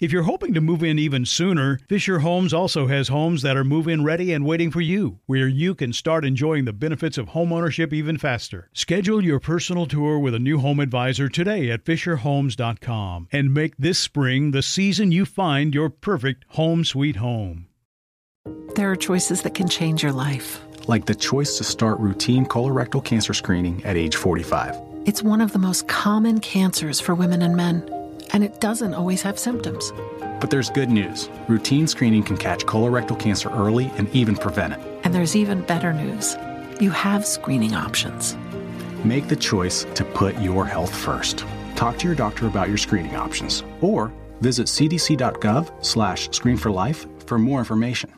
If you're hoping to move in even sooner, Fisher Homes also has homes that are move in ready and waiting for you, where you can start enjoying the benefits of homeownership even faster. Schedule your personal tour with a new home advisor today at FisherHomes.com and make this spring the season you find your perfect home sweet home. There are choices that can change your life. Like the choice to start routine colorectal cancer screening at age 45. It's one of the most common cancers for women and men, and it doesn't always have symptoms. But there's good news. Routine screening can catch colorectal cancer early and even prevent it. And there's even better news. You have screening options. Make the choice to put your health first. Talk to your doctor about your screening options or visit cdc.gov slash screen for life for more information.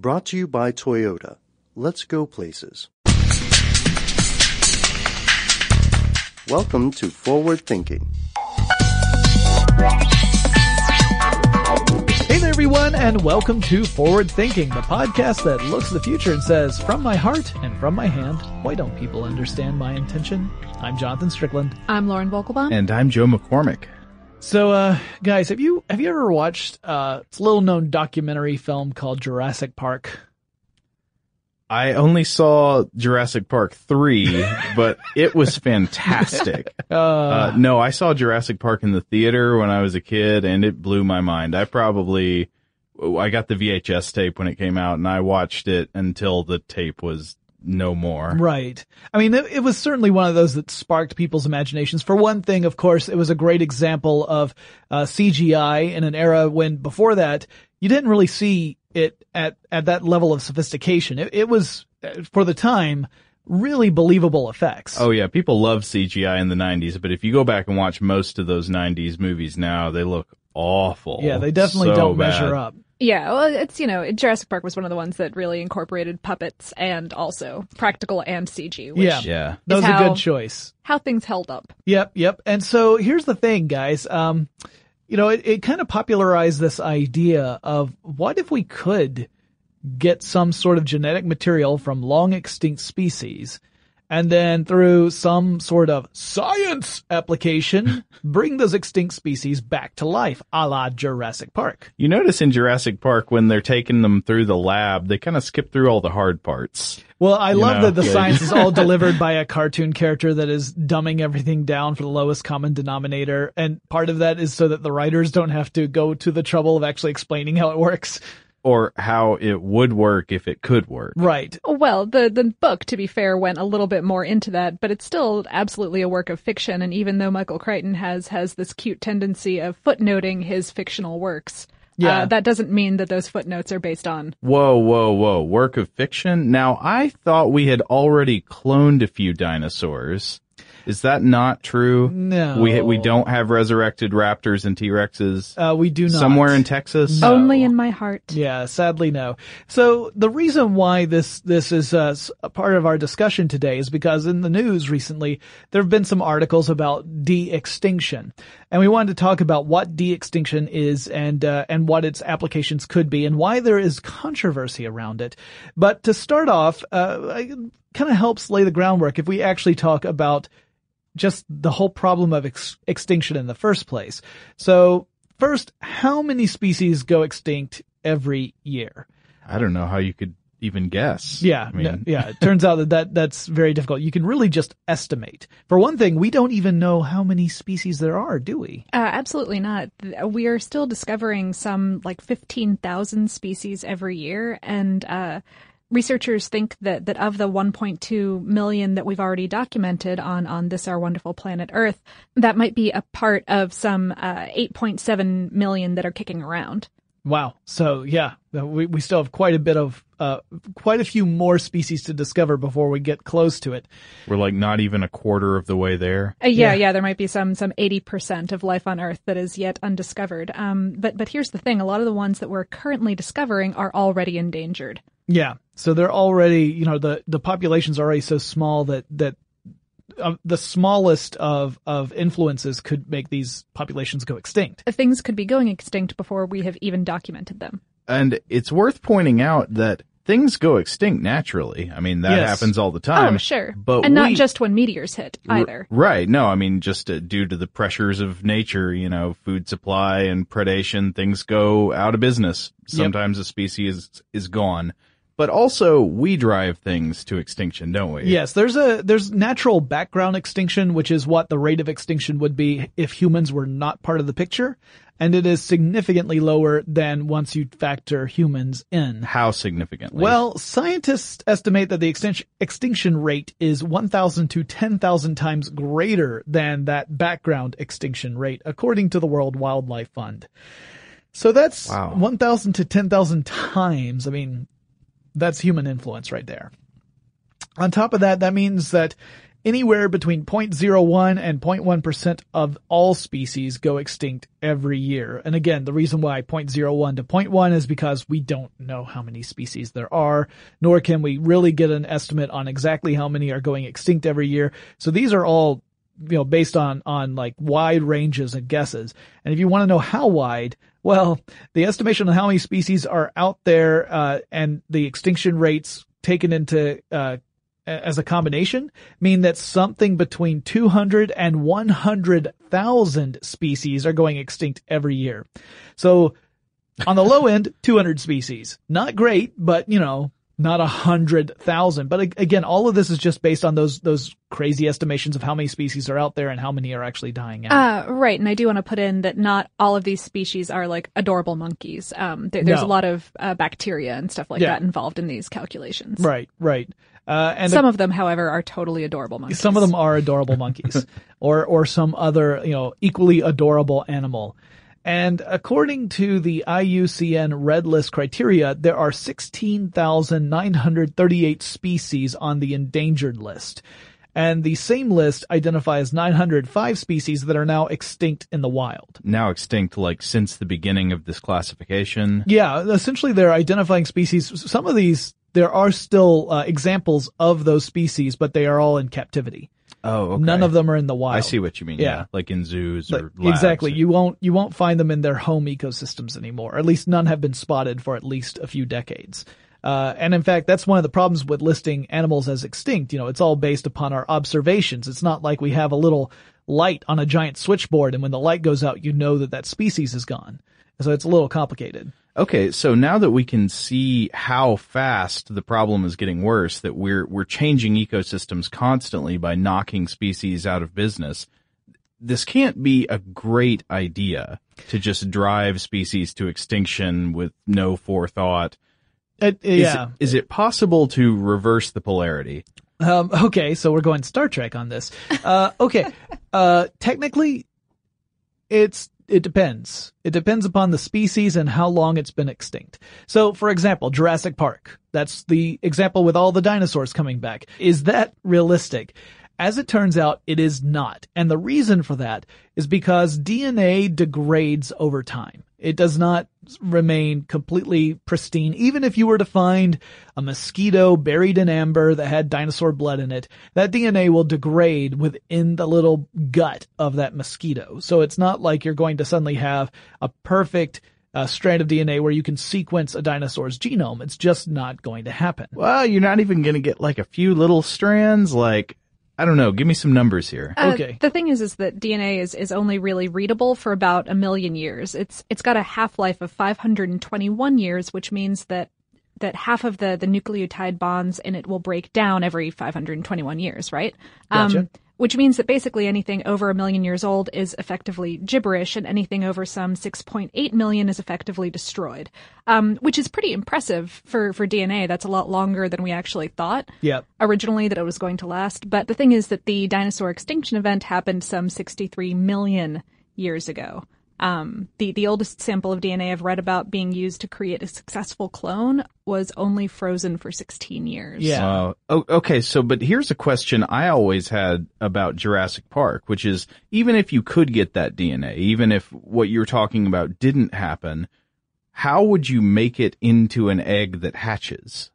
Brought to you by Toyota. Let's go places. Welcome to Forward Thinking. Hey there, everyone, and welcome to Forward Thinking, the podcast that looks to the future and says, from my heart and from my hand, why don't people understand my intention? I'm Jonathan Strickland. I'm Lauren Vogelbaum. And I'm Joe McCormick. So, uh, guys, have you, have you ever watched, uh, it's a little known documentary film called Jurassic Park? I only saw Jurassic Park 3, but it was fantastic. Uh, Uh, no, I saw Jurassic Park in the theater when I was a kid and it blew my mind. I probably, I got the VHS tape when it came out and I watched it until the tape was no more. Right. I mean, it, it was certainly one of those that sparked people's imaginations. For one thing, of course, it was a great example of uh, CGI in an era when before that you didn't really see it at at that level of sophistication. It, it was uh, for the time really believable effects. Oh yeah, people love CGI in the 90s, but if you go back and watch most of those 90s movies now, they look awful. Yeah, they definitely So don't bad. measure up. Yeah, well, it's, you know, Jurassic Park was one of the ones that really incorporated puppets and also practical and CG, which Yeah. Yeah. That was a good choice. how things held up. Yep, yep. And so here's the thing, guys. Um, you know, it, it kind of popularized this idea of what if we could get some sort of genetic material from long extinct species and then through some sort of science application, bring those extinct species back to life, a la Jurassic Park. You notice in Jurassic Park when they're taking them through the lab, they kind of skip through all the hard parts. Well, I You love know, that the science is all delivered by a cartoon character that is dumbing everything down for the lowest common denominator. And part of that is so that the writers don't have to go to the trouble of actually explaining how it works. Or how it would work if it could work. Right. Well, the the book, to be fair, went a little bit more into that, but it's still absolutely a work of fiction. And even though Michael Crichton has has this cute tendency of footnoting his fictional works, Yeah. uh, that doesn't mean that those footnotes are based on. Whoa, whoa, whoa. Work of fiction? Now, I thought we had already cloned a few dinosaurs. Is that not true? No. We we don't have resurrected raptors and T-Rexes Uh, we do not. somewhere in Texas. No. Only in my heart. Yeah, sadly no. So the reason why this this is uh, s- a part of our discussion today is because in the news recently there have been some articles about de-extinction, and we wanted to talk about what de-extinction is and uh, and what its applications could be and why there is controversy around it. But to start off, uh, it kind of helps lay the groundwork if we actually talk about just the whole problem of ex- extinction in the first place. So first, how many species go extinct every year? I don't know how you could even guess. Yeah, I mean, no- yeah. It turns out that, that that's very difficult. You can really just estimate. For one thing, we don't even know how many species there are, do we? Uh, absolutely not. We are still discovering some like 15,000 species every year. And, uh, researchers think that, that of the 1.2 million that we've already documented on, on this, our wonderful planet Earth, that might be a part of some, uh, 8.7 million that are kicking around. Wow. So yeah, we we still have quite a bit of uh quite a few more species to discover before we get close to it. we're like not even a quarter of the way there. Uh, yeah, Yeah. yeah, there might be some some eighty percent of life on Earth that is yet undiscovered. Um, but but here's the thing: a lot of the ones that we're currently discovering are already endangered. Yeah. So they're already, you know, the the population's already so small that that uh, the smallest of of influences could make these populations go extinct. Things could be going extinct before we have even documented them. And it's worth pointing out that things go extinct naturally. I mean, that Yes. happens all the time. oh, sure, But and not just when meteors hit R- either. Right. No, I mean, just uh, due to the pressures of nature, you know, food supply and predation, things go out of business. Sometimes a species is, is gone. But also, we drive things to extinction, don't we? Yes, there's a there's natural background extinction, which is what the rate of extinction would be if humans were not part of the picture, and it is significantly lower than once you factor humans in. How significantly? Well, scientists estimate that the extinction extinction rate is 1,000 to 10,000 times greater than that background extinction rate, according to the World Wildlife Fund. So that's Wow. 1,000 to 10,000 times. I mean, that's human influence right there. On top of that, that means that anywhere between 0.01 and 0.1% of all species go extinct every year. And again, the reason why 0.01 to 0.1 is because we don't know how many species there are, nor can we really get an estimate on exactly how many are going extinct every year. So these are all you know, based on, on like wide ranges and guesses. And if you want to know how wide, well, the estimation of how many species are out there, uh, and the extinction rates taken into, uh, as a combination mean that something between 200 and 100,000 species are going extinct every year. So on the low end, 200 species. Not great, but you know, not a hundred thousand. But again, all of this is just based on those, those crazy estimations of how many species are out there and how many are actually dying out. Uh, right, and I do want to put in that not all of these species are like adorable monkeys. Um, there, there's No. a lot of uh, bacteria and stuff like Yeah. that involved in these calculations. right, right. Uh, and Some the- of them, however, are totally adorable monkeys. Some of them are adorable monkeys, or or some other you know equally adorable animal. And according to the IUCN Red List criteria, there are 16,938 species on the endangered list. And the same list identifies 905 species that are now extinct in the wild. now extinct, like since the beginning of this classification. Yeah, essentially they're identifying species. Some of these, there are still uh, examples of those species, but they are all in captivity. Oh, okay. None of them are in the wild. I see what you mean. Yeah. Yeah, like in zoos or labs. exactly. You won't you won't find them in their home ecosystems anymore. Or at least none have been spotted for at least a few decades. Uh, and in fact, that's one of the problems with listing animals as extinct. You know, it's all based upon our observations. It's not like we have a little light on a giant switchboard, and when the light goes out, you know that that species is gone. So it's a little complicated. Okay, so now that we can see how fast the problem is getting worse, that we're we're changing ecosystems constantly by knocking species out of business, this can't be a great idea to just drive species to extinction with no forethought. It, Is yeah. it, is it possible to reverse the polarity? Um, okay, so we're going Star Trek on this. Uh, okay, uh, technically, it's it depends. It depends upon the species and how long it's been extinct. So, for example, Jurassic Park. That's the example with all the dinosaurs coming back. Is that realistic? As it turns out, it is not. And the reason for that is because DNA degrades over time. It does not remain completely pristine. Even if you were to find a mosquito buried in amber that had dinosaur blood in it, that DNA will degrade within the little gut of that mosquito. So it's not like you're going to suddenly have a perfect uh, strand of DNA where you can sequence a dinosaur's genome. It's just not going to happen. Well, you're not even going to get like a few little strands. Like, I don't know. Give me some numbers here. Uh, Okay. The thing is, is that DNA is, is only really readable for about a million years. It's it's got a half life of 521 years, which means that that half of the the nucleotide bonds in it will break down every 521 years, right? Gotcha. Which means that basically anything over a million years old is effectively gibberish, and anything over some 6.8 million is effectively destroyed. Um, which is pretty impressive for for DNA. That's a lot longer than we actually thought Yep. originally that it was going to last. But the thing is that the dinosaur extinction event happened some 63 million years ago. Um, the, the oldest sample of DNA I've read about being used to create a successful clone was only frozen for 16 years. Yeah. Uh, oh, okay. So, but here's a question I always had about Jurassic Park, which is even if you could get that DNA, even if what you're talking about didn't happen, how would you make it into an egg that hatches?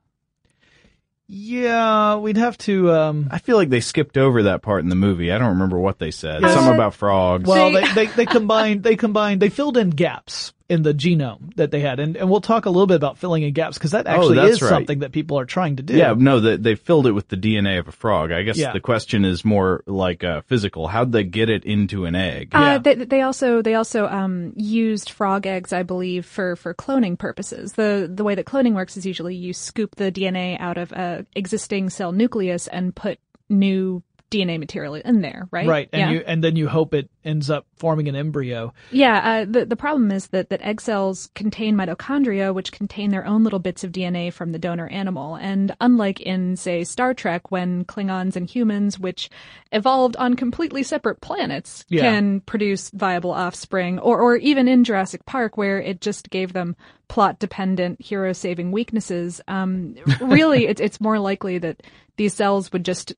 Yeah, we'd have to, um, I feel like they skipped over that part in the movie. I don't remember what they said. Uh, Some about frogs. Well, They- they, they, they combined, they combined, they filled in gaps in the genome that they had. And, and we'll talk a little bit about filling in gaps because that actually Oh, is right. something that people are trying to do. yeah, no, they, they filled it with the DNA of a frog. I guess Yeah. the question is more like uh, physical. How'd they get it into an egg? Yeah. Uh, they, they also they also um, used frog eggs, I believe, for, for cloning purposes. the The way that cloning works is usually you scoop the DNA out of a existing cell nucleus and put new DNA material in there, right? Right. And yeah. you, and then you hope it ends up forming an embryo. Yeah, uh, the the problem is that that egg cells contain mitochondria, which contain their own little bits of DNA from the donor animal. And unlike in, say, Star Trek, when Klingons and humans, which evolved on completely separate planets, Yeah. can produce viable offspring, or or even in Jurassic Park, where it just gave them plot dependent hero saving weaknesses. Um, really, it's it's more likely that these cells would just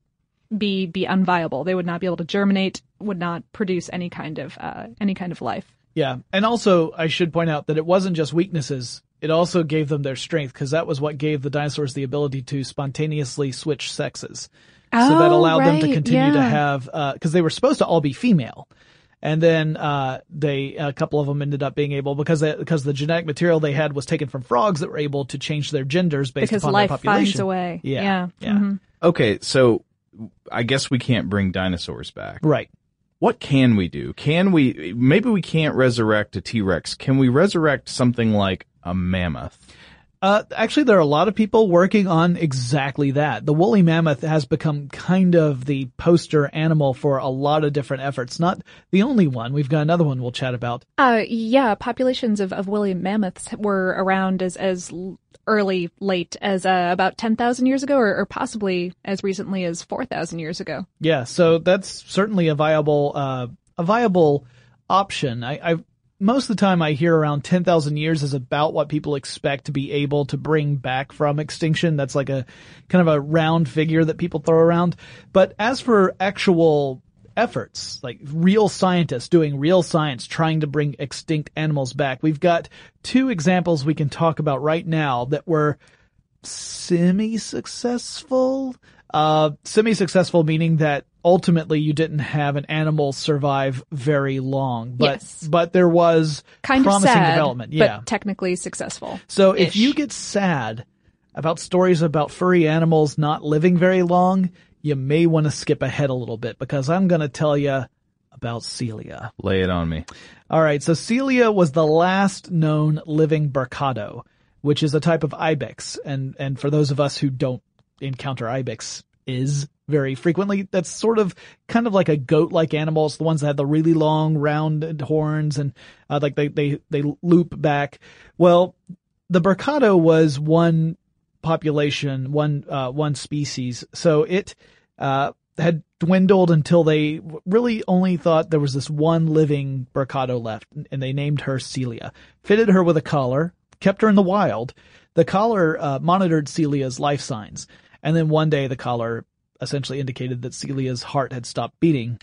be be unviable. They would not be able to germinate, would not produce any kind of uh, any kind of life. Yeah. And also, I should point out that it wasn't just weaknesses. It also gave them their strength because that was what gave the dinosaurs the ability to spontaneously switch sexes. so that Oh, allowed them to right, continue to yeah. have, uh, cause they were supposed to all be female. And then, uh, they, a couple of them ended up being able, because they, because the genetic material they had was taken from frogs that were able to change their genders based because upon life their population. finds a way. Yeah. Yeah. Yeah. Mhm. Okay, so I guess we can't bring dinosaurs back. Right. What can we do? Can we, maybe we can't resurrect a T-Rex. Can we resurrect something like a mammoth? Uh, actually, there are a lot of people working on exactly that. The woolly mammoth has become kind of the poster animal for a lot of different efforts. Not the only one. We've got another one we'll chat about. Uh, yeah, populations of, of woolly mammoths were around as, as early, late as uh, about 10,000 years ago, or, or possibly as recently as 4,000 years ago. Yeah, so that's certainly a viable, uh, a viable option. I, I, most of the time I hear around 10,000 years is about what people expect to be able to bring back from extinction. That's like a kind of a round figure that people throw around. But as for actual efforts, like real scientists doing real science, trying to bring extinct animals back, we've got two examples we can talk about right now that were semi-successful. Uh, semi-successful meaning that ultimately you didn't have an animal survive very long, but Yes. but there was Kind promising of sad, development. but Yeah. technically successful. So if you get sad about stories about furry animals not living very long, you may want to skip ahead a little bit because I'm going to tell you about Celia. Lay it on me. All right, so Celia was the last known living Bucardo, which is a type of ibex, and and for those of us who don't encounter ibex is very frequently, that's sort of kind of like a goat-like animal. It's the ones that have the really long, rounded horns and uh, like they they they loop back. Well, the Bucardo was one population, one uh, one species, so it uh, had dwindled until they really only thought there was this one living Bucardo left, and they named her Celia. Fitted her with a collar, kept her in the wild. The collar uh, monitored Celia's life signs, and then one day the collar essentially indicated that Celia's heart had stopped beating.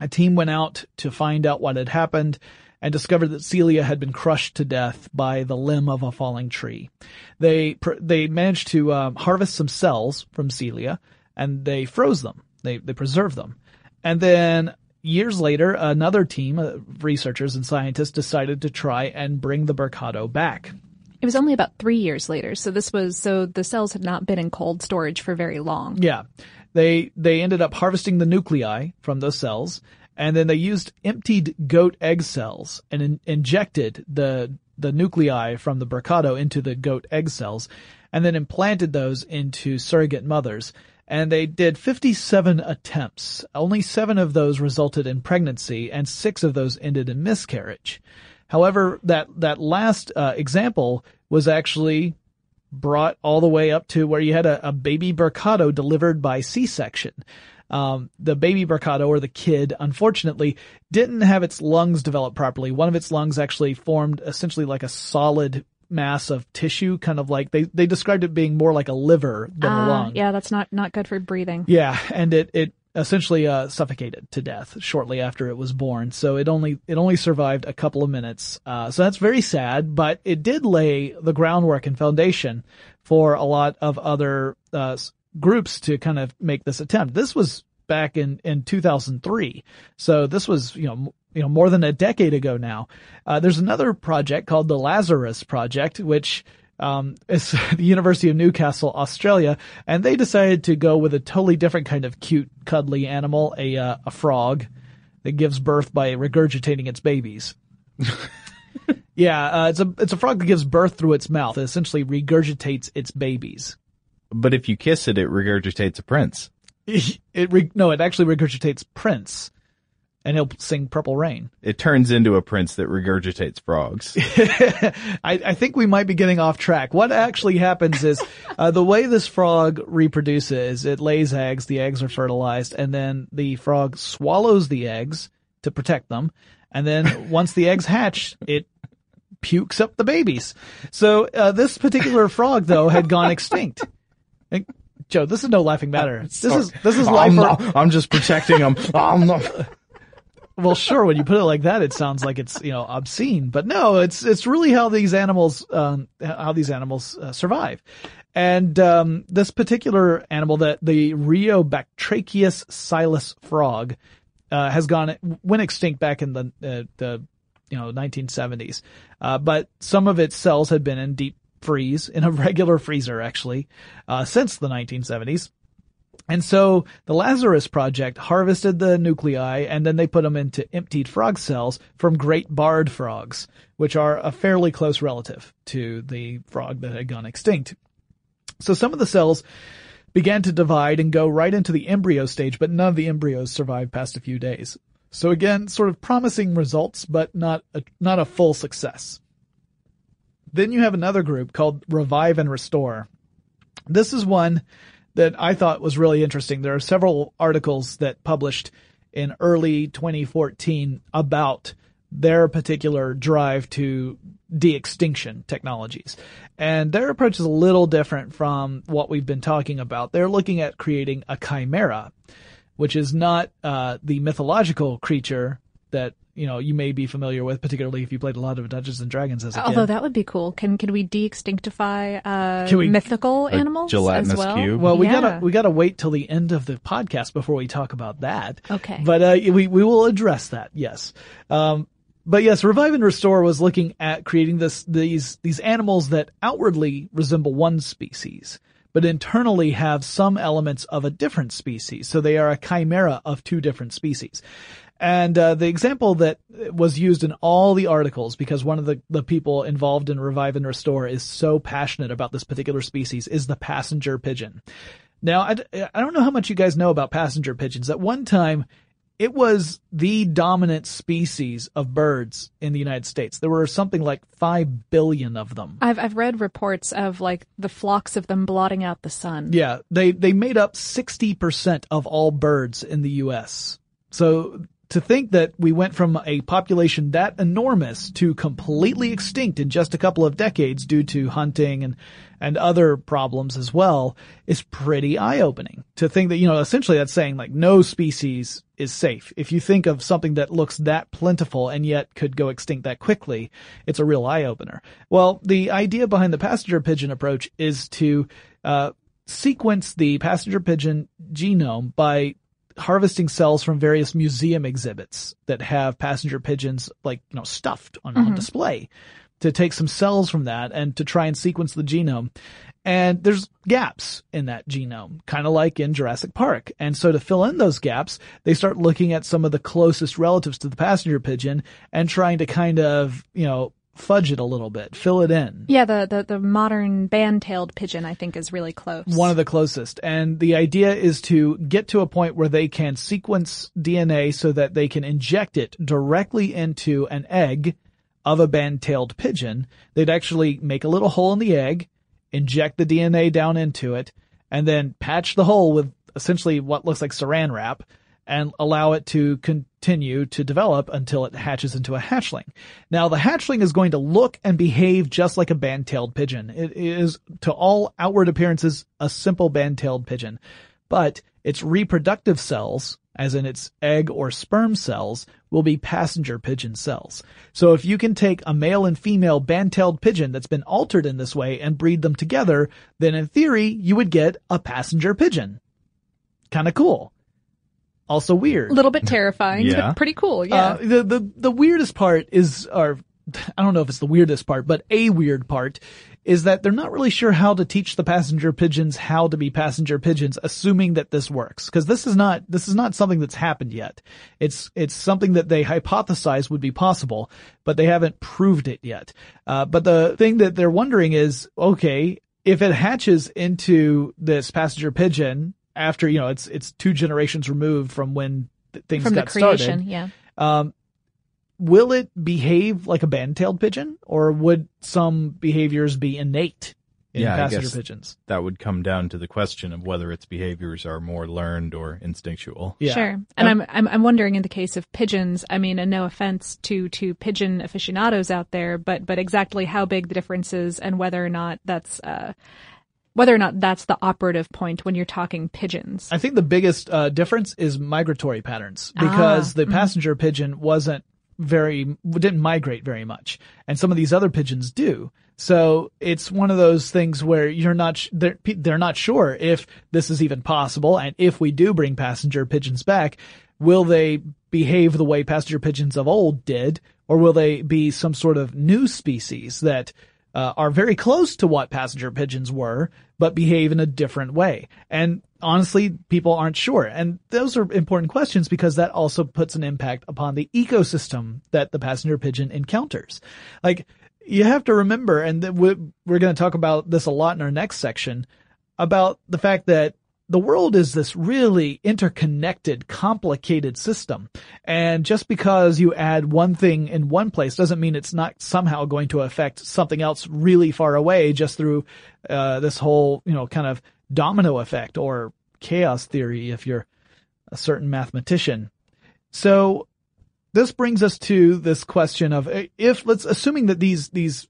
A team went out to find out what had happened and discovered that Celia had been crushed to death by the limb of a falling tree. They they managed to um, harvest some cells from Celia and they froze them. They they preserved them, and then years later, another team of researchers and scientists decided to try and bring the Bucardo back. It was only about three years later, so this was so the cells had not been in cold storage for very long. Yeah, they they ended up harvesting the nuclei from those cells, and then they used emptied goat egg cells and in, injected the the nuclei from the Bucardo into the goat egg cells, and then implanted those into surrogate mothers. And they did 57 attempts. Only seven of those resulted in pregnancy, and six of those ended in miscarriage. However, that that last uh, example was actually brought all the way up to where you had a, a baby Bucardo delivered by C-section. Um, the baby Bucardo or the kid, unfortunately, didn't have its lungs develop properly. One of its lungs actually formed essentially like a solid mass of tissue, kind of like they, they described it being more like a liver than uh, a lung. Yeah, that's not, not good for breathing. Yeah, and it, it essentially uh, suffocated to death shortly after it was born. So it only it only survived a couple of minutes. Uh, so that's very sad, but it did lay the groundwork and foundation for a lot of other uh, groups to kind of make this attempt. This was back in in 2003, so this was you know you know more than a decade ago now. Uh, there's another project called the Lazarus Project, which um, it's the University of Newcastle, Australia, and they decided to go with a totally different kind of cute, cuddly animal, a uh, a frog that gives birth by regurgitating its babies. yeah, uh, it's a it's a frog that gives birth through its mouth. It essentially regurgitates its babies. But if you kiss it, it regurgitates a prince. It, re- no, it actually regurgitates Prince and he'll sing Purple Rain. It turns into a prince that regurgitates frogs. I, I, think we might be getting off track. What actually happens is uh, the way this frog reproduces, it lays eggs, the eggs are fertilized, and then the frog swallows the eggs to protect them. And then once the eggs hatch, it pukes up the babies. So uh, this particular frog, though, had gone extinct. And, Joe, this is no laughing matter. This is this is life. I'm, not, I'm just protecting them. I'm not well, sure. When you put it like that, it sounds like it's you know obscene, but no, it's it's really how these animals um, how these animals uh, survive. And um, this particular animal, that the Rheobatrachus silus frog, uh, has gone went extinct back in the uh, the you know 1970s, uh, but some of its cells had been in deep freeze in a regular freezer actually uh, since the 1970s. And so the Lazarus Project harvested the nuclei and then they put them into emptied frog cells from great barred frogs, which are a fairly close relative to the frog that had gone extinct. So some of the cells began to divide and go right into the embryo stage, but none of the embryos survived past a few days. So again, sort of promising results, but not a, not a full success. Then you have another group called Revive and Restore. This is one that I thought was really interesting. There are several articles that published in early 2014 about their particular drive to de-extinction technologies. And their approach is a little different from what we've been talking about. They're looking at creating a chimera, which is not uh, the mythological creature that you know you may be familiar with, particularly if you played a lot of Dungeons and Dragons as a Although kid. that would be cool. Can can we de-extinctify uh, can we, mythical animals gelatinous as well? cube? Well, we yeah. gotta we gotta wait till the end of the podcast before we talk about that. Okay. But uh, we we will address that. Yes. Um, but yes, Revive and Restore was looking at creating this these these animals that outwardly resemble one species, but internally have some elements of a different species. So they are a chimera of two different species. And uh, the example that was used in all the articles, because one of the, the people involved in Revive and Restore is so passionate about this particular species, is the passenger pigeon. Now, I, I don't know how much you guys know about passenger pigeons. At one time, it was the dominant species of birds in the United States. There were something like five billion of them. I've I've read reports of like the flocks of them blotting out the sun. Yeah, they they made up sixty percent of all birds in the U.S. So to think that we went from a population that enormous to completely extinct in just a couple of decades due to hunting and, and other problems as well is pretty eye-opening. To think that, you know, essentially that's saying like no species is safe. If you think of something that looks that plentiful and yet could go extinct that quickly, it's a real eye-opener. Well, the idea behind the passenger pigeon approach is to, uh, sequence the passenger pigeon genome by harvesting cells from various museum exhibits that have passenger pigeons like, you know, stuffed on, Mm-hmm. on display to take some cells from that and to try and sequence the genome. And there's gaps in that genome, kind of like in Jurassic Park. And so to fill in those gaps, they start looking at some of the closest relatives to the passenger pigeon and trying to kind of, you know, fudge it a little bit, fill it in. Yeah, the, the, the modern band-tailed pigeon, I think, is really close. One of the closest. And the idea is to get to a point where they can sequence DNA so that they can inject it directly into an egg of a band-tailed pigeon. They'd actually make a little hole in the egg, inject the DNA down into it, and then patch the hole with essentially what looks like saran wrap and allow it to continue to develop until it hatches into a hatchling. Now the hatchling is going to look and behave just like a band-tailed pigeon. It is to all outward appearances a simple band-tailed pigeon, but its reproductive cells, as in its egg or sperm cells, will be passenger pigeon cells. So if you can take a male and female band-tailed pigeon that's been altered in this way and breed them together, then in theory you would get a passenger pigeon. Kinda cool. Also weird. A little bit terrifying, Yeah. but pretty cool. Yeah. Uh, the, the, the weirdest part is, or I don't know if it's the weirdest part, but a weird part is that they're not really sure how to teach the passenger pigeons how to be passenger pigeons, assuming that this works. Cause this is not, this is not something that's happened yet. It's, it's something that they hypothesize would be possible, but they haven't proved it yet. Uh, but the thing that they're wondering is, okay, if it hatches into this passenger pigeon after, you know, it's, it's two generations removed from when th- things From the got creation, started. yeah. Um, will it behave like a band-tailed pigeon, or would some behaviors be innate in Yeah, I passenger guess pigeons? that would come down to the question of whether its behaviors are more learned or instinctual. Yeah. Sure. And I'm, I'm I'm wondering in the case of pigeons, I mean, and no offense to to pigeon aficionados out there, but but exactly how big the difference is and whether or not that's uh whether or not that's the operative point when you're talking pigeons. I think the biggest uh, difference is migratory patterns because Ah, the passenger pigeon wasn't very didn't migrate very much, and some of these other pigeons do. So it's one of those things where you're not they're they're not sure if this is even possible, and if we do bring passenger pigeons back, will they behave the way passenger pigeons of old did, or will they be some sort of new species that uh, are very close to what passenger pigeons were, but behave in a different way. And honestly, people aren't sure. And those are important questions because that also puts an impact upon the ecosystem that the passenger pigeon encounters. Like, you have to remember, and we're going to talk about this a lot in our next section, about the fact that the world is this really interconnected, complicated system. And just because you add one thing in one place doesn't mean it's not somehow going to affect something else really far away just through, uh, this whole, you know, kind of domino effect or chaos theory if you're a certain mathematician. So this brings us to this question of uh, if let's assuming that these, these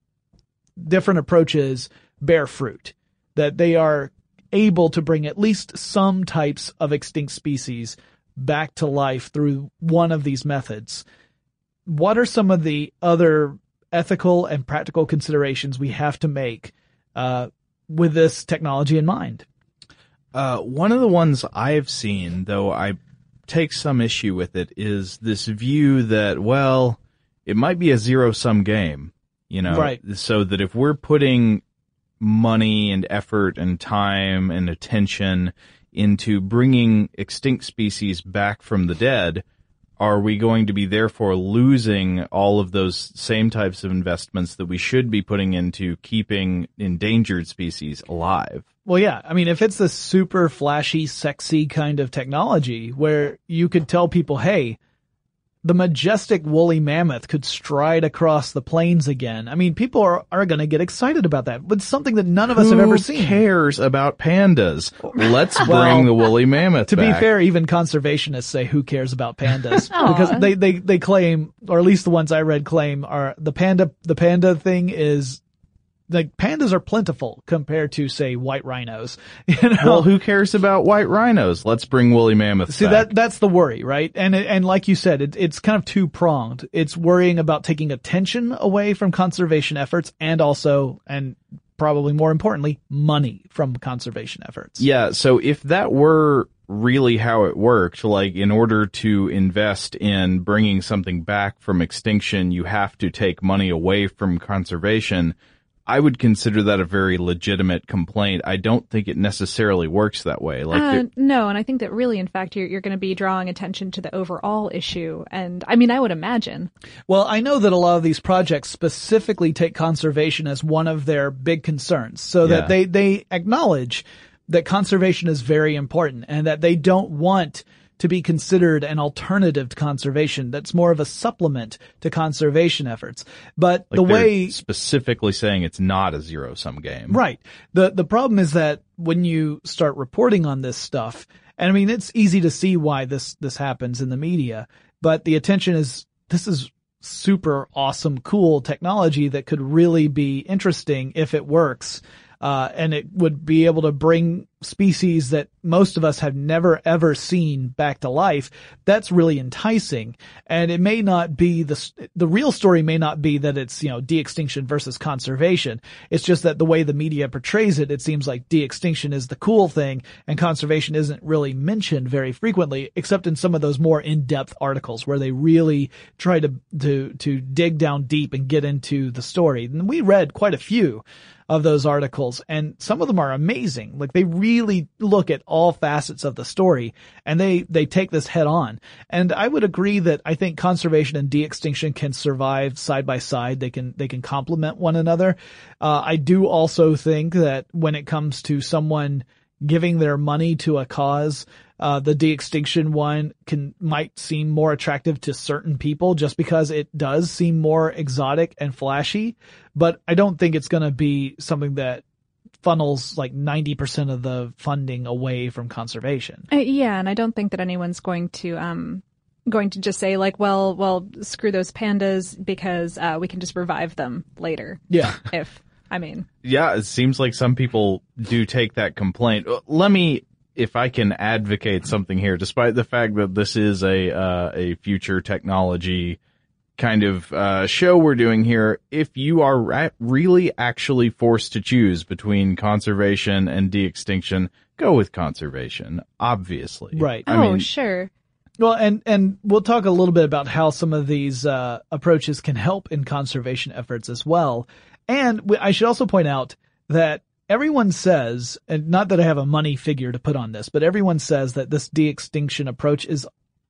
different approaches bear fruit, that they are able to bring at least some types of extinct species back to life through one of these methods. What are some of the other ethical and practical considerations we have to make uh, with this technology in mind? Uh, one of the ones I've seen, though I take some issue with it, is this view that, well, it might be a zero sum game, you know, Right. so that if we're putting money and effort and time and attention into bringing extinct species back from the dead, are we going to be therefore losing all of those same types of investments that we should be putting into keeping endangered species alive? Well, yeah. I mean, if it's this super flashy, sexy kind of technology where you could tell people, hey, the majestic woolly mammoth could stride across the plains again. I mean, people are, are going to get excited about that. But it's something that none of us have ever seen. Who cares about pandas? Let's Well, bring the woolly mammoth To back. be fair, even conservationists say who cares about pandas because they, they, they claim, or at least the ones I read claim are the panda, the panda thing is like pandas are plentiful compared to say white rhinos. You know? Well, who cares about white rhinos? Let's bring woolly mammoths See back. that that's the worry, right? And and like you said, it, it's kind of two pronged. It's worrying about taking attention away from conservation efforts, and also, and probably more importantly, money from conservation efforts. Yeah, so if that were really how it worked, like in order to invest in bringing something back from extinction, you have to take money away from conservation. I would consider that a very legitimate complaint. I don't think it necessarily works that way. Like, Uh, no, and I think that really, in fact, you're, you're going to be drawing attention to the overall issue. And I mean, I would imagine. Well, I know that a lot of these projects specifically take conservation as one of their big concerns, so Yeah. that they they acknowledge that conservation is very important and that they don't want to be considered an alternative to conservation. That's more of a supplement to conservation efforts. But like the way specifically saying it's not a zero sum game. Right. The the problem is that when you start reporting on this stuff, and I mean it's easy to see why this this happens in the media, but the attention is this is super awesome cool technology that could really be interesting if it works. Uh, and it would be able to bring species that most of us have never ever seen back to life. That's really enticing. And it may not be the, the real story may not be that it's, you know, de-extinction versus conservation. It's just that the way the media portrays it, it seems like de-extinction is the cool thing and conservation isn't really mentioned very frequently, except in some of those more in-depth articles where they really try to, to, to dig down deep and get into the story. And we read quite a few of those articles and some of them are amazing. Like they really look at all facets of the story and they, they take this head on. And I would agree that I think conservation and de-extinction can survive side by side. They can, they can complement one another. Uh, I do also think that when it comes to someone giving their money to a cause, uh, the de-extinction one can, might seem more attractive to certain people just because it does seem more exotic and flashy. But I don't think it's going to be something that funnels like 90% of the funding away from conservation. Uh, yeah, and I don't think that anyone's going to um going to just say like, well, well, screw those pandas because uh, we can just revive them later. Yeah. If I mean, Yeah, it seems like some people do take that complaint. Uh, Let me, if I can advocate something here, despite the fact that this is a, uh, a future technology kind of, uh, show we're doing here, if you are ra- really actually forced to choose between conservation and de-extinction, go with conservation, obviously. Right. I oh mean, sure. Well, and, and we'll talk a little bit about how some of these, uh, approaches can help in conservation efforts as well. And we- I should also point out that everyone says, and not that I have a money figure to put on this, but everyone says that this de-extinction approach is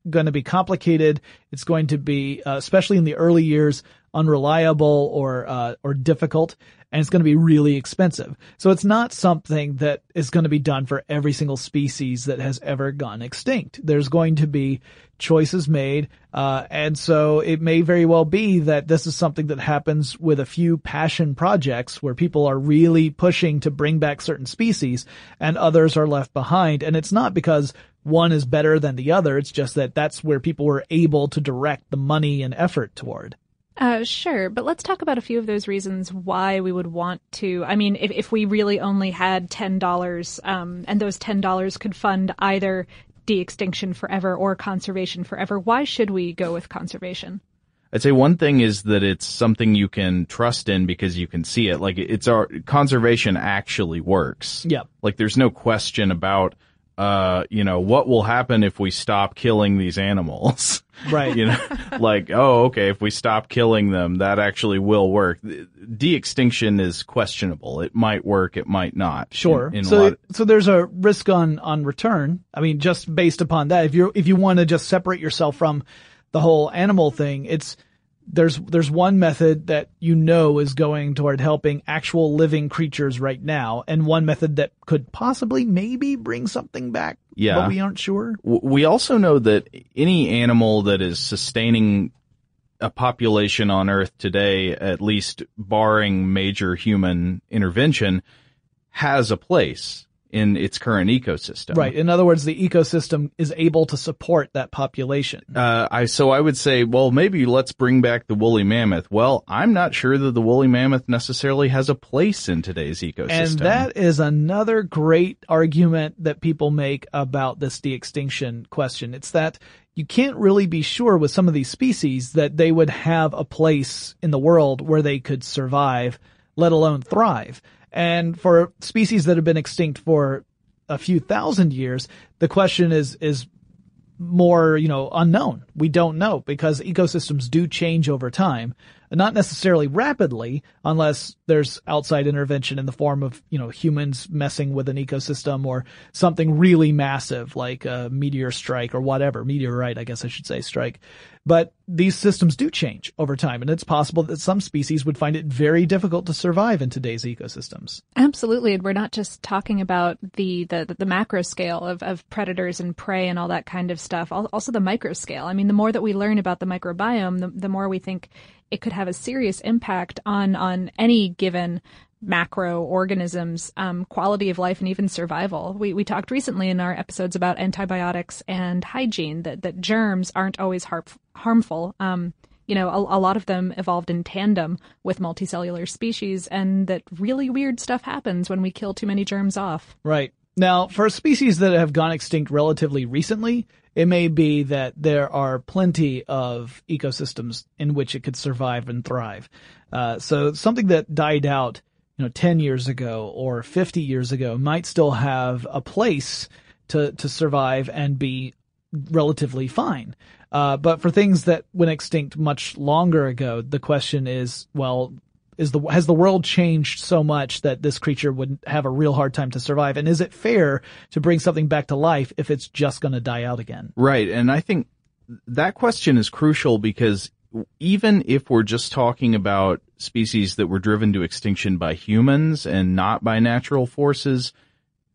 going to be complicated. It's going to be, uh, especially in the early years, unreliable or, uh, or difficult. And it's going to be really expensive. So it's not something that is going to be done for every single species that has ever gone extinct. There's going to be choices made. Uh, and so it may very well be that this is something that happens with a few passion projects where people are really pushing to bring back certain species and others are left behind. And it's not because one is better than the other. It's just that that's where people were able to direct the money and effort toward. Uh, sure, but let's talk about a few of those reasons why we would want to. I mean, if, if we really only had ten dollars, um, and those ten dollars could fund either de-extinction forever or conservation forever, why should we go with conservation? I'd say one thing is that it's something you can trust in because you can see it. Like it's our conservation actually works. Yep. Like there's no question about, uh, you know, what will happen if we stop killing these animals. Right. you know, like, oh, okay, if we stop killing them, that actually will work. De-extinction is questionable. It might work, it might not. Sure. In, in so, lot so there's a risk on, on return. I mean, just based upon that, if you're, if you want to just separate yourself from the whole animal thing, it's, there's there's one method that you know is going toward helping actual living creatures right now, and one method that could possibly maybe bring something back. Yeah. but we aren't sure. We also know that any animal that is sustaining a population on Earth today, at least barring major human intervention, has a place in its current ecosystem. Right. In other words, the ecosystem is able to support that population. Uh, I so I would say, well, maybe let's bring back the woolly mammoth. Well, I'm not sure that the woolly mammoth necessarily has a place in today's ecosystem. And that is another great argument that people make about this de-extinction question. It's that you can't really be sure with some of these species that they would have a place in the world where they could survive, let alone thrive. And for species that have been extinct for a few thousand years, the question is, is more, you know, unknown. We don't know because ecosystems do change over time. Not necessarily rapidly unless there's outside intervention in the form of, you know, humans messing with an ecosystem or something really massive like a meteor strike or whatever. Meteorite, I guess I should say strike. But these systems do change over time and it's possible that some species would find it very difficult to survive in today's ecosystems. Absolutely, and we're not just talking about the the, the macro scale of, of predators and prey and all that kind of stuff. Also, the micro scale. I mean, the more that we learn about the microbiome, the, the more we think it could have a serious impact on on any given macro organisms um, quality of life and even survival we, we talked recently in our episodes about antibiotics and hygiene that, that germs aren't always har- harmful um, you know, a, a lot of them evolved in tandem with multicellular species, and that really weird stuff happens when we kill too many germs off. Right. Now, for species that have gone extinct relatively recently, it may be that there are plenty of ecosystems in which it could survive and thrive. Uh, so something that died out, you know, 10 years ago or 50 years ago might still have a place to, to survive and be relatively fine. Uh, but for things that went extinct much longer ago, the question is, well, is the has the world changed so much that this creature would have a real hard time to survive? And is it fair to bring something back to life if it's just going to die out again? Right. And I think that question is crucial because even if we're just talking about species that were driven to extinction by humans and not by natural forces,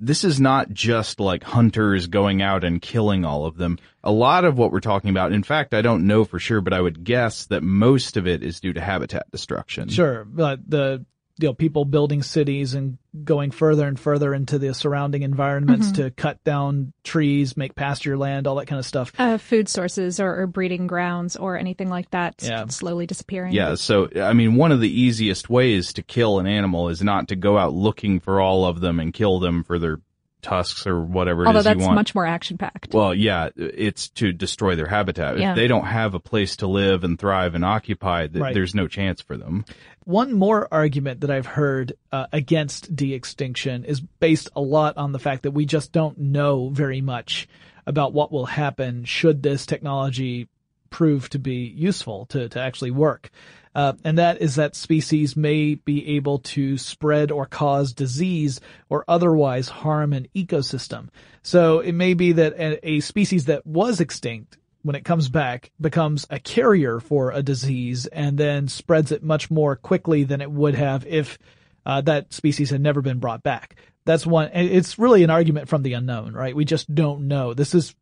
this is not just like hunters going out and killing all of them. A lot of what we're talking about, in fact, I don't know for sure, but I would guess that most of it is due to habitat destruction. Sure, but the you know people building cities and going further and further into the surrounding environments Mhm. to cut down trees, make pasture land, all that kind of stuff. Uh, food sources or, or breeding grounds or anything like that Yeah. slowly disappearing. Yeah, so I mean, one of the easiest ways to kill an animal is not to go out looking for all of them and kill them for their tusks or whatever it Although is you that's want. much more action packed. Well, yeah, it's to destroy their habitat. Yeah. If they don't have a place to live and thrive and occupy, th- Right. there's no chance for them. One more argument that I've heard uh, against de-extinction is based a lot on the fact that we just don't know very much about what will happen should this technology prove to be useful to, to actually work. Uh, and that is that species may be able to spread or cause disease or otherwise harm an ecosystem. So it may be that a, a species that was extinct when it comes back becomes a carrier for a disease and then spreads it much more quickly than it would have if uh, that species had never been brought back. That's one. It's really an argument from the unknown, right? We just don't know. This is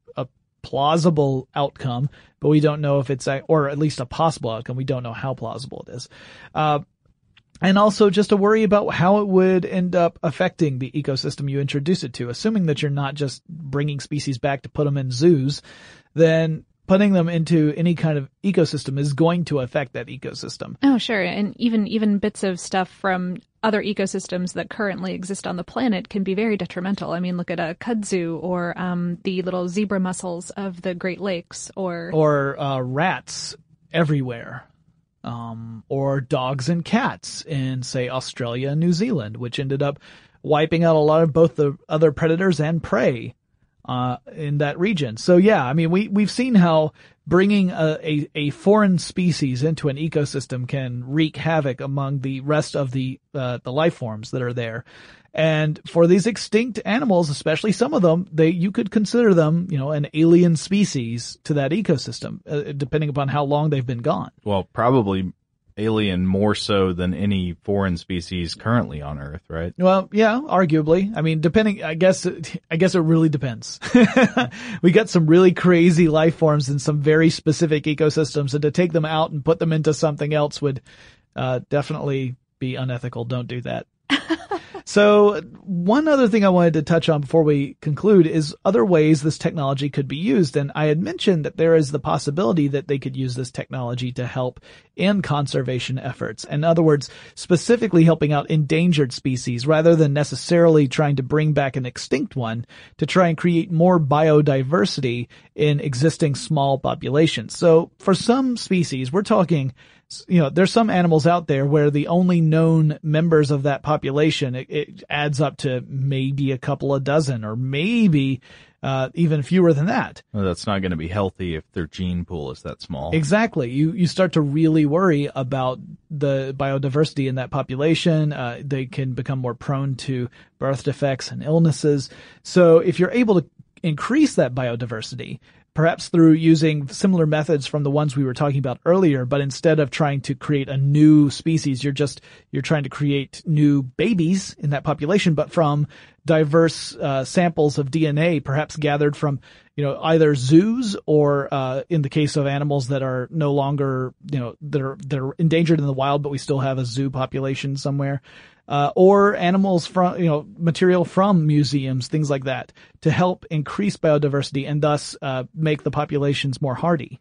plausible outcome, but we don't know if it's a, or at least a possible outcome. We don't know how plausible it is. Uh, and also just a worry about how it would end up affecting the ecosystem you introduce it to. Assuming that you're not just bringing species back to put them in zoos, then putting them into any kind of ecosystem is going to affect that ecosystem. Oh, sure. And even even bits of stuff from other ecosystems that currently exist on the planet can be very detrimental. I mean, look at a kudzu or um, the little zebra mussels of the Great Lakes, or Or uh, rats everywhere. Um, or dogs and cats in, say, Australia and New Zealand, which ended up wiping out a lot of both the other predators and prey uh, in that region. So yeah, I mean, we, we've seen how bringing a, a, a foreign species into an ecosystem can wreak havoc among the rest of the, uh, the life forms that are there. And for these extinct animals, especially some of them, they, you could consider them, you know, an alien species to that ecosystem, uh, depending upon how long they've been gone. Well, probably alien more so than any foreign species currently on Earth, right? Well, yeah, arguably. I mean, depending, I guess, I guess it really depends. we got some really crazy life forms in some very specific ecosystems and to take them out and put them into something else would, uh, definitely be unethical. Don't do that. So one other thing I wanted to touch on before we conclude is other ways this technology could be used. And I had mentioned that there is the possibility that they could use this technology to help in conservation efforts. In other words, specifically helping out endangered species rather than necessarily trying to bring back an extinct one to try and create more biodiversity in existing small populations. So for some species, we're talking you know, there's some animals out there where the only known members of that population, it, it adds up to maybe a couple of dozen or maybe, uh, even fewer than that. Well, that's not going to be healthy if their gene pool is that small. Exactly. You, you start to really worry about the biodiversity in that population. Uh, they can become more prone to birth defects and illnesses. So if you're able to increase that biodiversity, perhaps through using similar methods from the ones we were talking about earlier, but instead of trying to create a new species, you're just, you're trying to create new babies in that population, but from diverse uh, samples of DNA, perhaps gathered from, you know, either zoos or, uh, in the case of animals that are no longer, you know, that are, that are endangered in the wild, but we still have a zoo population somewhere uh, or animals from, you know, material from museums, things like that, to help increase biodiversity and thus uh, make the populations more hardy.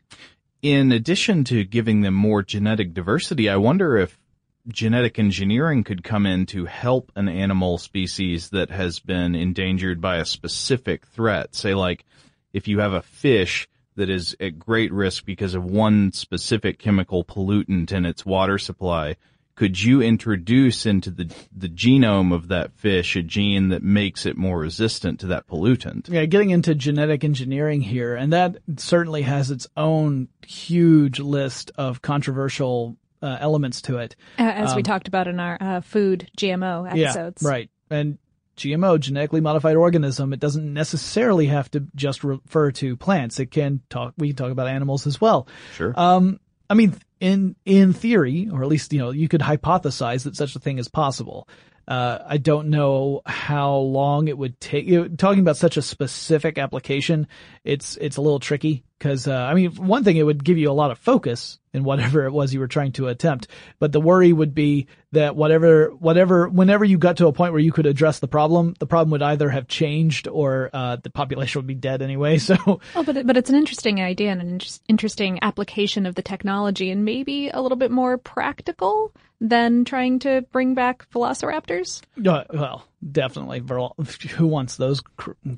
In addition to giving them more genetic diversity, I wonder if genetic engineering could come in to help an animal species that has been endangered by a specific threat. Say like if you have a fish that is at great risk because of one specific chemical pollutant in its water supply, could you introduce into the the genome of that fish a gene that makes it more resistant to that pollutant? Yeah, getting into genetic engineering here, and that certainly has its own huge list of controversial uh, elements to it. As um, we talked about in our uh, food GMO episodes. Yeah, right. And GMO, genetically modified organism, it doesn't necessarily have to just refer to plants. It can talk, we can talk about animals as well. Sure. Um, I mean, in in theory, or at least you know, you could hypothesize that such a thing is possible. Uh, I don't know how long it would take. You know, talking about such a specific application, it's it's a little tricky because uh, I mean, one thing it would give you a lot of focus in whatever it was you were trying to attempt, but the worry would be that whatever whatever whenever you got to a point where you could address the problem, the problem would either have changed or uh, the population would be dead anyway. So, oh, but it, but it's an interesting idea and an inter- interesting application of the technology, and maybe a little bit more practical than trying to bring back velociraptors? Uh, well, definitely. Who wants those?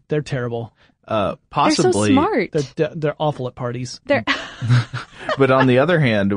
They're terrible. Uh, possibly. They're so smart. They're, they're awful at parties. They're. but on the other hand,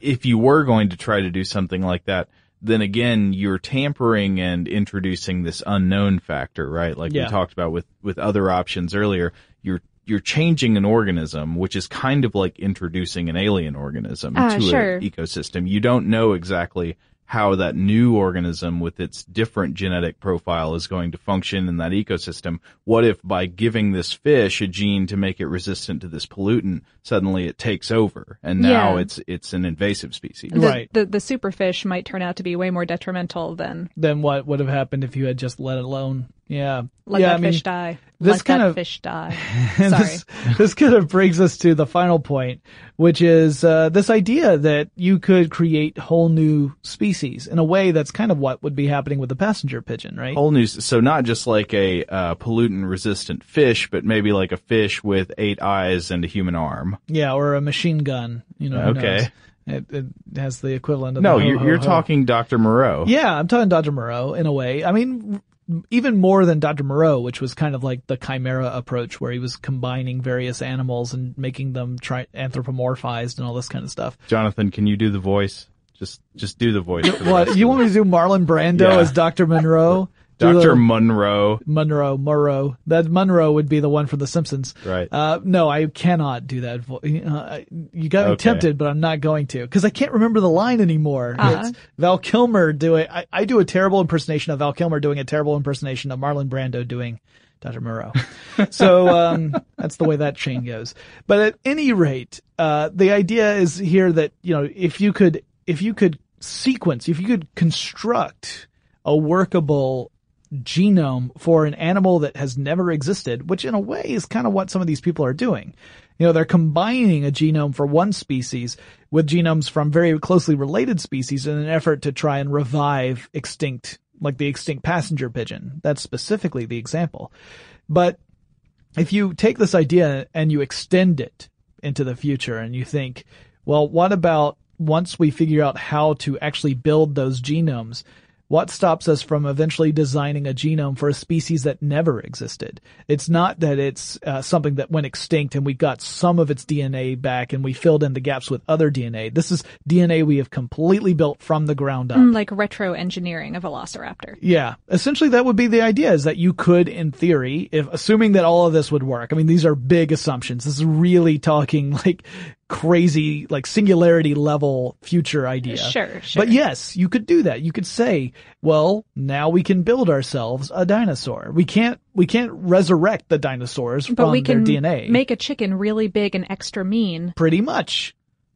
if you were going to try to do something like that, then again, you're tampering and introducing this unknown factor, right? Like yeah. we talked about with, with other options earlier. You're you're changing an organism, which is kind of like introducing an alien organism uh, to sure. an ecosystem. You don't know exactly how that new organism with its different genetic profile is going to function in that ecosystem. What if by giving this fish a gene to make it resistant to this pollutant, suddenly it takes over and now yeah. it's it's an invasive species. The, right. The the superfish might turn out to be way more detrimental than than what would have happened if you had just let it alone. Yeah. Let yeah, that I mean, fish die. This Let kind that of fish die. Sorry. this, this kind of brings us to the final point, which is uh, this idea that you could create whole new species in a way that's kind of what would be happening with the passenger pigeon, right? Whole new, so not just like a uh, pollutant resistant fish, but maybe like a fish with eight eyes and a human arm. Yeah, or a machine gun. You know. Okay. It, it, has the equivalent of no. the you're, ho, you're ho. talking Dr. Moreau. Yeah, I'm talking Dr. Moreau in a way. I mean, even more than Dr. Moreau, which was kind of like the chimera approach where he was combining various animals and making them try anthropomorphized and all this kind of stuff. Jonathan, can you do the voice? Just, just do the voice. what, you want me to do Marlon Brando Yeah. as Dr. Monroe? Do Dr. the- Monroe. Monroe, Morrow. That Monroe would be the one from The Simpsons. Right. Uh, no, I cannot do that. vo- Uh, you got me Okay. tempted, but I'm not going to because I can't remember the line anymore. Uh-huh. It's Val Kilmer doing. I, I do a terrible impersonation of Val Kilmer doing a terrible impersonation of Marlon Brando doing Dr. Moreau. so um, that's the way that chain goes. But at any rate, uh, the idea is here that you know if you could if you could sequence if you could construct a workable genome for an animal that has never existed, which in a way is kind of what some of these people are doing. You know, they're combining a genome for one species with genomes from very closely related species in an effort to try and revive extinct, like the extinct passenger pigeon. That's specifically the example. But if you take this idea and you extend it into the future and you think, well, what about once we figure out how to actually build those genomes? What stops us from eventually designing a genome for a species that never existed? It's not that it's uh, something that went extinct and we got some of its DNA back and we filled in the gaps with other DNA. This is DNA we have completely built from the ground up. Mm, like retro engineering a velociraptor. Yeah. Essentially that would be the idea is that you could, in theory, if assuming that all of this would work. I mean, these are big assumptions. This is really talking like crazy, like singularity level future idea. Sure, sure. But yes, you could do that. You could say, well, now we can build ourselves a dinosaur. We can't, we can't resurrect the dinosaurs But from we can their DNA. make a chicken really big and extra mean. Pretty much.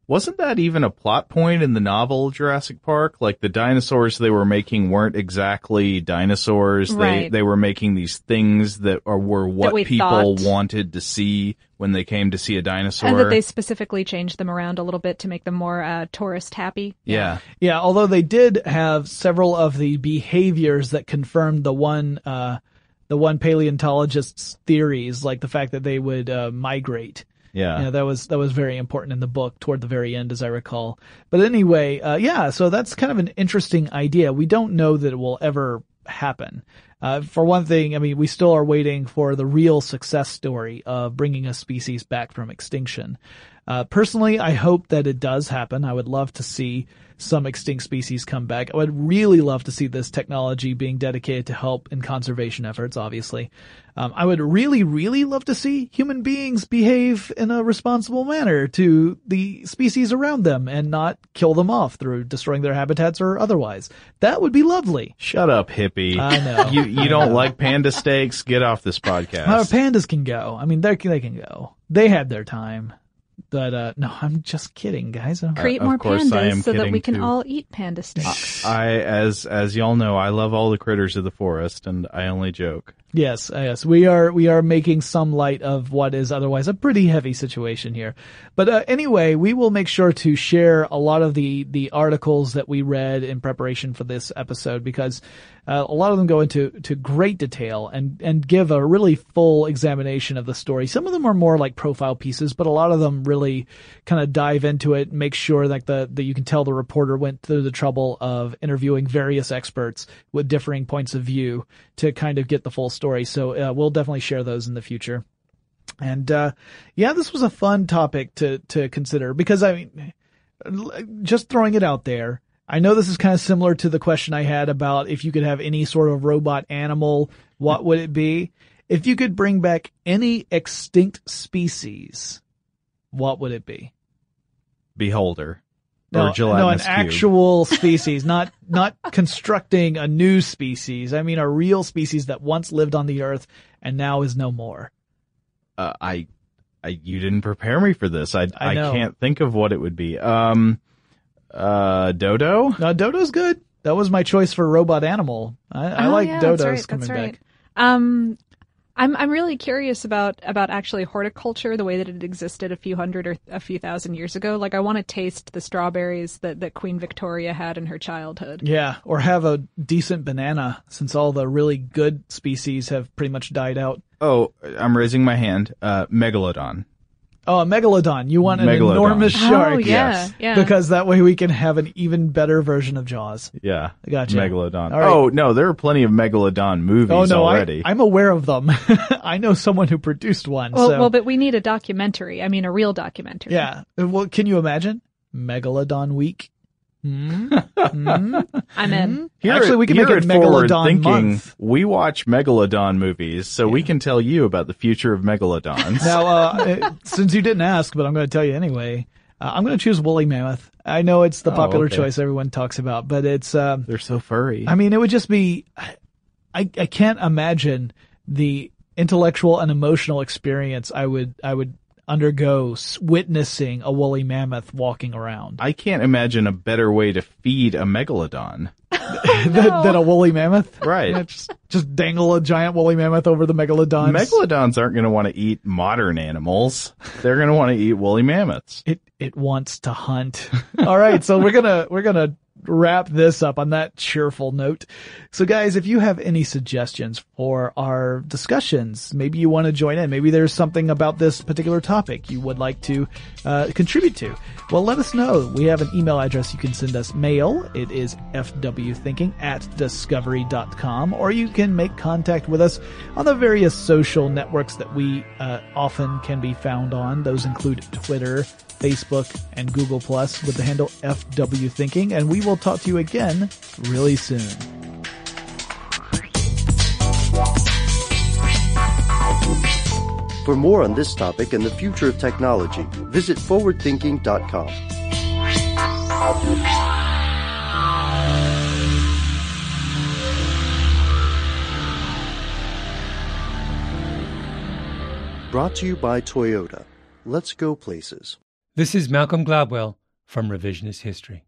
Wasn't that even a plot point in the novel Jurassic Park? Like the dinosaurs they were making weren't exactly dinosaurs. They Right. they were making these things that are were what we people thought. wanted to see when they came to see a dinosaur. And that they specifically changed them around a little bit to make them more uh, tourist happy. yeah. Yeah, although they did have several of the behaviors that confirmed the one, uh, the one paleontologist's theories, like the fact that they would uh, migrate. Yeah. You know, that was that was very important in the book toward the very end, as I recall. But anyway, uh, yeah, so that's kind of an interesting idea. We don't know that it will ever happen. Uh, for one thing, I mean, we still are waiting for the real success story of bringing a species back from extinction. Uh, personally, I hope that it does happen. I would love to see some extinct species come back. I would really love to see this technology being dedicated to help in conservation efforts, obviously. Um, I would really, really love to see human beings behave in a responsible manner to the species around them and not kill them off through destroying their habitats or otherwise. That would be lovely. Shut up, hippie. I know. You you don't like panda steaks? Get off this podcast. Our pandas can go. I mean, they can go. They had their time. But, uh, no, I'm just kidding, guys. I'm- Create of more I am pandas so that we can too. all eat panda steaks. I as as y'all know, I love all the critters of the forest, and I only joke. Yes, yes, we are we are making some light of what is otherwise a pretty heavy situation here. But uh, anyway, we will make sure to share a lot of the the articles that we read in preparation for this episode because uh, a lot of them go into to great detail and and give a really full examination of the story. Some of them are more like profile pieces, but a lot of them really kind of dive into it, make sure that the that you can tell the reporter went through the trouble of interviewing various experts with differing points of view to kind of get the full story. So uh, we'll definitely share those in the future. And uh, yeah, this was a fun topic to to consider because I mean, just throwing it out there. I know this is kind of similar to the question I had about if you could have any sort of robot animal, what would it be? If you could bring back any extinct species, what would it be? Beholder No, or no, an cube. actual species, not not constructing a new species. I mean, a real species that once lived on the earth and now is no more. uh, I, I, you didn't prepare me for this. I, I I, can't think of what it would be. Um, uh, Dodo. No, Dodo's good. That was my choice for robot animal. I, I Oh, like yeah, Dodos that's right, coming that's right. back. Um, I'm I'm really curious about about actually horticulture, the way that it existed a few hundred or a few thousand years ago. Like, I want to taste the strawberries that that Queen Victoria had in her childhood. Yeah, or have a decent banana since all the really good species have pretty much died out. Oh, I'm raising my hand. Uh, Megalodon. Oh, a megalodon. You want an Megalodon. enormous Oh, shark. yeah, Yes. yeah. Because that way we can have an even better version of Jaws. Yeah. Gotcha. Megalodon. All right. Oh, no, there are plenty of Megalodon movies Oh no, already. I, I'm aware of them. I know someone who produced one. Well, so well, but we need a documentary. I mean, a real documentary. yeah. Well, can you imagine Megalodon Week? I'm in. Here Actually, we can make it Forward Megalodon Thinking, Month. We watch Megalodon movies, so we can tell you about the future of Megalodons. Now, uh, since you didn't ask, but I'm going to tell you anyway, uh, I'm going to choose woolly mammoth. I know it's the Oh, popular okay. choice everyone talks about, but it's. Um, They're so furry. I mean, it would just be. I I can't imagine the intellectual and emotional experience I would I would undergo witnessing a woolly mammoth walking around I can't imagine a better way to feed a megalodon. Oh, than, than a woolly mammoth. Right. Yeah, just just dangle a giant woolly mammoth over the megalodon. Megalodons aren't going to want to eat modern animals. They're going to want to eat woolly mammoths. it it wants to hunt. All right, so we're gonna we're gonna wrap this up on that cheerful note. So guys, if you have any suggestions for our discussions, maybe you want to join in, maybe there's something about this particular topic you would like to uh, contribute to. Well, let us know. We have an email address you can send us mail. It is fwthinking at discovery.com, or you can make contact with us on the various social networks that we uh, often can be found on. Those include Twitter, Facebook, and Google Plus with the handle FW Thinking, and we will talk to you again really soon. For more on this topic and the future of technology, visit forwardthinking.com. Brought to you by Toyota. Let's go places. This is Malcolm Gladwell from Revisionist History.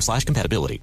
slash compatibility.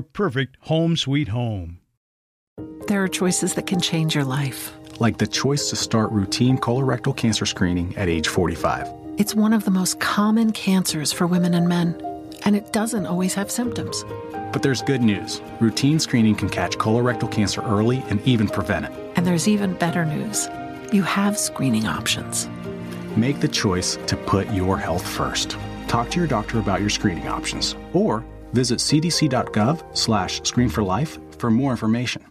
perfect home sweet home. There are choices that can change your life. Like the choice to start routine colorectal cancer screening at age 45. It's one of the most common cancers for women and men, and it doesn't always have symptoms. But there's good news. Routine screening can catch colorectal cancer early and even prevent it. And there's even better news. You have screening options. Make the choice to put your health first. Talk to your doctor about your screening options or visit cdc.gov slash screen for life for more information.